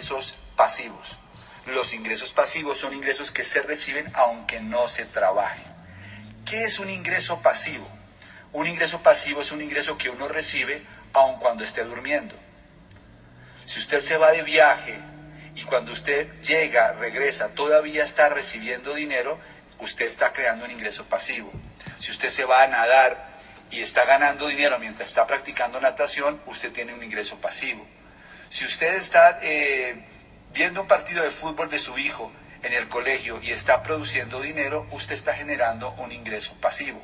ingresos pasivos. Los ingresos pasivos son ingresos que se reciben aunque no se trabaje. ¿Qué es un ingreso pasivo? Un ingreso pasivo es un ingreso que uno recibe aun cuando esté durmiendo. Si usted se va de viaje y cuando usted llega, regresa, todavía está recibiendo dinero, usted está creando un ingreso pasivo. Si usted se va a nadar y está ganando dinero mientras está practicando natación, usted tiene un ingreso pasivo. Si usted está eh, viendo un partido de fútbol de su hijo en el colegio y está produciendo dinero, usted está generando un ingreso pasivo.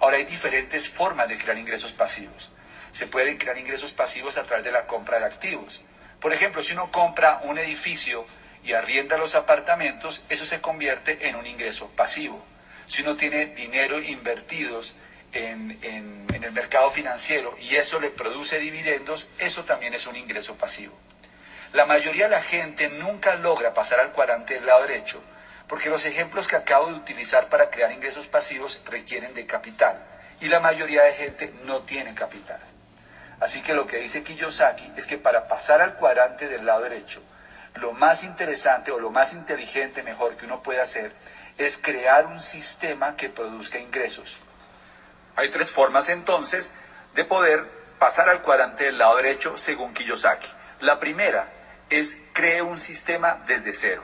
Ahora hay diferentes formas de crear ingresos pasivos. Se pueden crear ingresos pasivos a través de la compra de activos. Por ejemplo, si uno compra un edificio y arrienda los apartamentos, eso se convierte en un ingreso pasivo. Si uno tiene dinero invertidos en, en, el mercado financiero y eso le produce dividendos, eso también es un ingreso pasivo. La mayoría de la gente nunca logra pasar al cuadrante del lado derecho porque los ejemplos que acabo de utilizar para crear ingresos pasivos requieren de capital y la mayoría de gente no tiene capital. Así que lo que dice Kiyosaki es que para pasar al cuadrante del lado derecho, lo más interesante o lo más inteligente mejor que uno puede hacer es crear un sistema que produzca ingresos. Hay tres formas entonces de poder pasar al cuadrante del lado derecho según Kiyosaki. La primera es cree un sistema desde cero.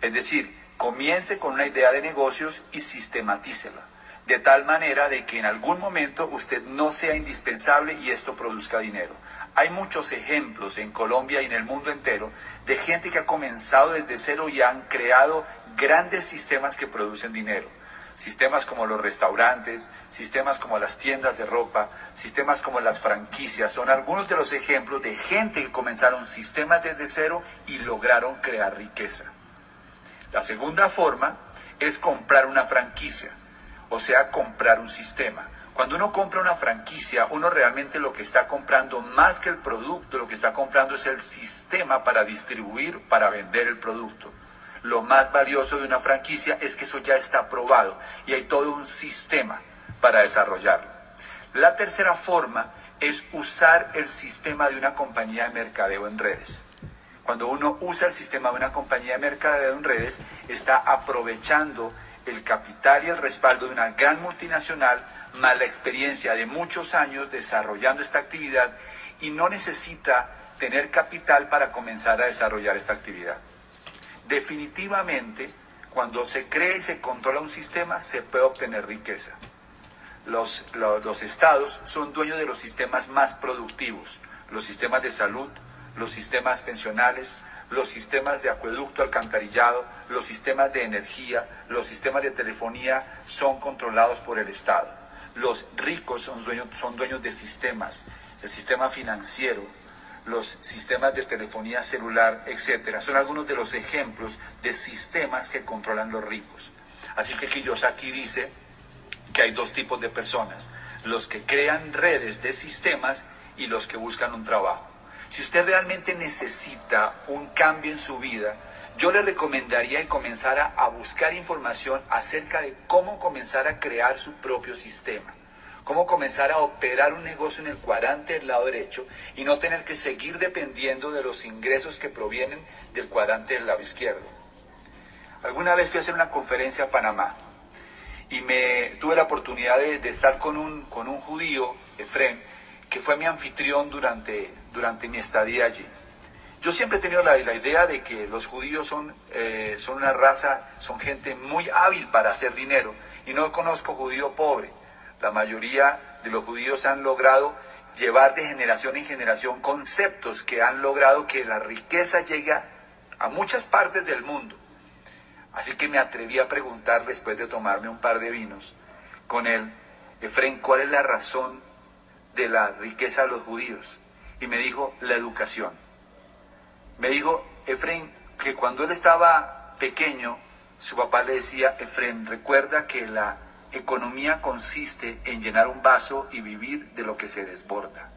Es decir, comience con una idea de negocios y sistematícela. De tal manera de que en algún momento usted no sea indispensable y esto produzca dinero. Hay muchos ejemplos en Colombia y en el mundo entero de gente que ha comenzado desde cero y han creado grandes sistemas que producen dinero. Sistemas como los restaurantes, sistemas como las tiendas de ropa, sistemas como las franquicias, son algunos de los ejemplos de gente que comenzaron sistemas desde cero y lograron crear riqueza. La segunda forma es comprar una franquicia, o sea, comprar un sistema. Cuando uno compra una franquicia, uno realmente lo que está comprando, más que el producto, lo que está comprando es el sistema para distribuir, para vender el producto. Lo más valioso de una franquicia es que eso ya está probado y hay todo un sistema para desarrollarlo. La tercera forma es usar el sistema de una compañía de mercadeo en redes. Cuando uno usa el sistema de una compañía de mercadeo en redes, está aprovechando el capital y el respaldo de una gran multinacional, más la experiencia de muchos años desarrollando esta actividad y no necesita tener capital para comenzar a desarrollar esta actividad. Definitivamente, cuando se crea y se controla un sistema, se puede obtener riqueza. Los, los, estados son dueños de los sistemas más productivos, los sistemas de salud, los sistemas pensionales, los sistemas de acueducto, alcantarillado, los sistemas de energía, los sistemas de telefonía son controlados por el Estado. Los ricos son dueños, son dueños de sistemas, el sistema financiero, los sistemas de telefonía celular, etcétera. Son algunos de los ejemplos de sistemas que controlan los ricos. Así que Kiyosaki dice que hay dos tipos de personas, los que crean redes de sistemas y los que buscan un trabajo. Si usted realmente necesita un cambio en su vida, yo le recomendaría que comenzara a buscar información acerca de cómo comenzar a crear su propio sistema cómo comenzar a operar un negocio en el cuadrante del lado derecho y no tener que seguir dependiendo de los ingresos que provienen del cuadrante del lado izquierdo. Alguna vez fui a hacer una conferencia a Panamá y me tuve la oportunidad de, estar con un, con un judío, Efren, que fue mi anfitrión durante, durante mi estadía allí. Yo siempre he tenido la, idea de que los judíos son, eh, son una raza, son gente muy hábil para hacer dinero y no conozco judío pobre. La mayoría de los judíos han logrado llevar de generación en generación conceptos que han logrado que la riqueza llegue a muchas partes del mundo. Así que me atreví a preguntar después de tomarme un par de vinos con él, Efraín, ¿cuál es la razón de la riqueza de los judíos? Y me dijo, la educación. Me dijo, Efraín, que cuando él estaba pequeño, su papá le decía, Efraín, recuerda que la Economía consiste en llenar un vaso y vivir de lo que se desborda.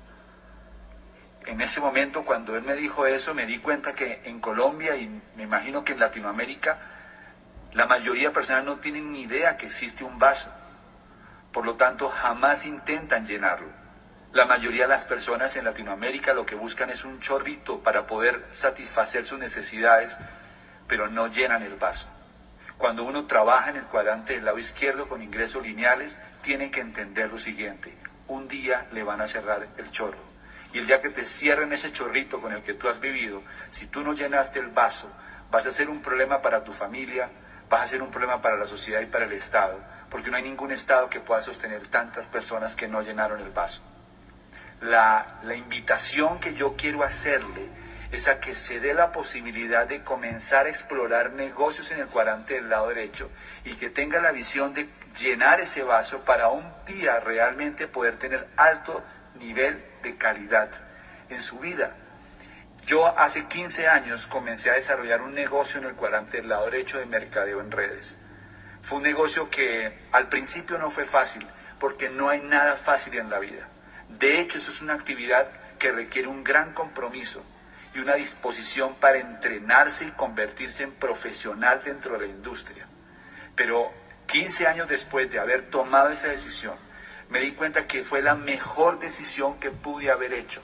En ese momento, cuando él me dijo eso, me di cuenta que en Colombia y me imagino que en Latinoamérica, la mayoría de personas no tienen ni idea que existe un vaso. Por lo tanto, jamás intentan llenarlo. La mayoría de las personas en Latinoamérica lo que buscan es un chorrito para poder satisfacer sus necesidades, pero no llenan el vaso. Cuando uno trabaja en el cuadrante del lado izquierdo con ingresos lineales, tiene que entender lo siguiente. Un día le van a cerrar el chorro. Y el día que te cierren ese chorrito con el que tú has vivido, si tú no llenaste el vaso, vas a ser un problema para tu familia, vas a ser un problema para la sociedad y para el Estado, porque no hay ningún Estado que pueda sostener tantas personas que no llenaron el vaso. La, la invitación que yo quiero hacerle es a que se dé la posibilidad de comenzar a explorar negocios en el cuadrante del lado derecho y que tenga la visión de llenar ese vaso para un día realmente poder tener alto nivel de calidad en su vida. Yo hace 15 años comencé a desarrollar un negocio en el cuadrante del lado derecho de mercadeo en redes. Fue un negocio que al principio no fue fácil, porque no hay nada fácil en la vida. De hecho, eso es una actividad que requiere un gran compromiso, y una disposición para entrenarse y convertirse en profesional dentro de la industria. Pero 15 años después de haber tomado esa decisión, me di cuenta que fue la mejor decisión que pude haber hecho,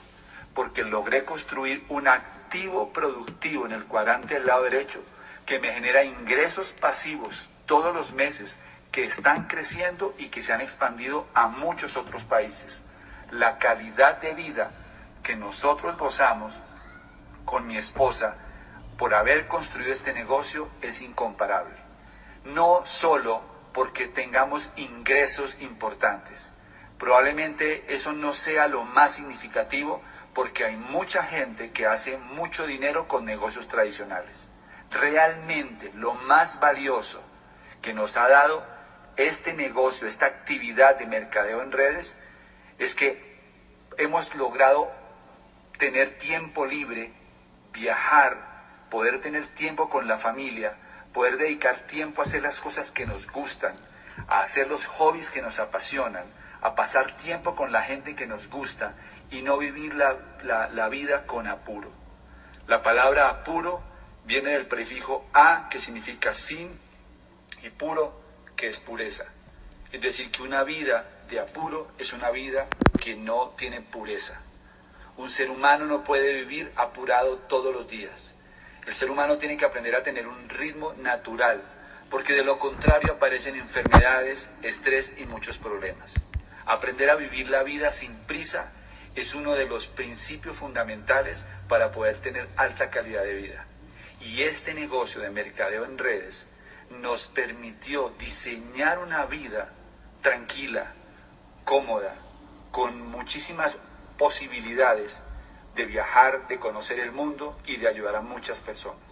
porque logré construir un activo productivo en el cuadrante del lado derecho que me genera ingresos pasivos todos los meses que están creciendo y que se han expandido a muchos otros países. La calidad de vida que nosotros gozamos con mi esposa por haber construido este negocio es incomparable. No solo porque tengamos ingresos importantes. Probablemente eso no sea lo más significativo porque hay mucha gente que hace mucho dinero con negocios tradicionales. Realmente lo más valioso que nos ha dado este negocio, esta actividad de mercadeo en redes, es que hemos logrado tener tiempo libre viajar, poder tener tiempo con la familia, poder dedicar tiempo a hacer las cosas que nos gustan, a hacer los hobbies que nos apasionan, a pasar tiempo con la gente que nos gusta y no vivir la, la vida con apuro. La palabra apuro viene del prefijo a, que significa sin, y puro, que es pureza. Es decir, que una vida de apuro es una vida que no tiene pureza. Un ser humano no puede vivir apurado todos los días. El ser humano tiene que aprender a tener un ritmo natural, porque de lo contrario aparecen enfermedades, estrés y muchos problemas. Aprender a vivir la vida sin prisa es uno de los principios fundamentales para poder tener alta calidad de vida. Y este negocio de mercadeo en redes nos permitió diseñar una vida tranquila, cómoda, con muchísimas posibilidades de viajar, de conocer el mundo y de ayudar a muchas personas.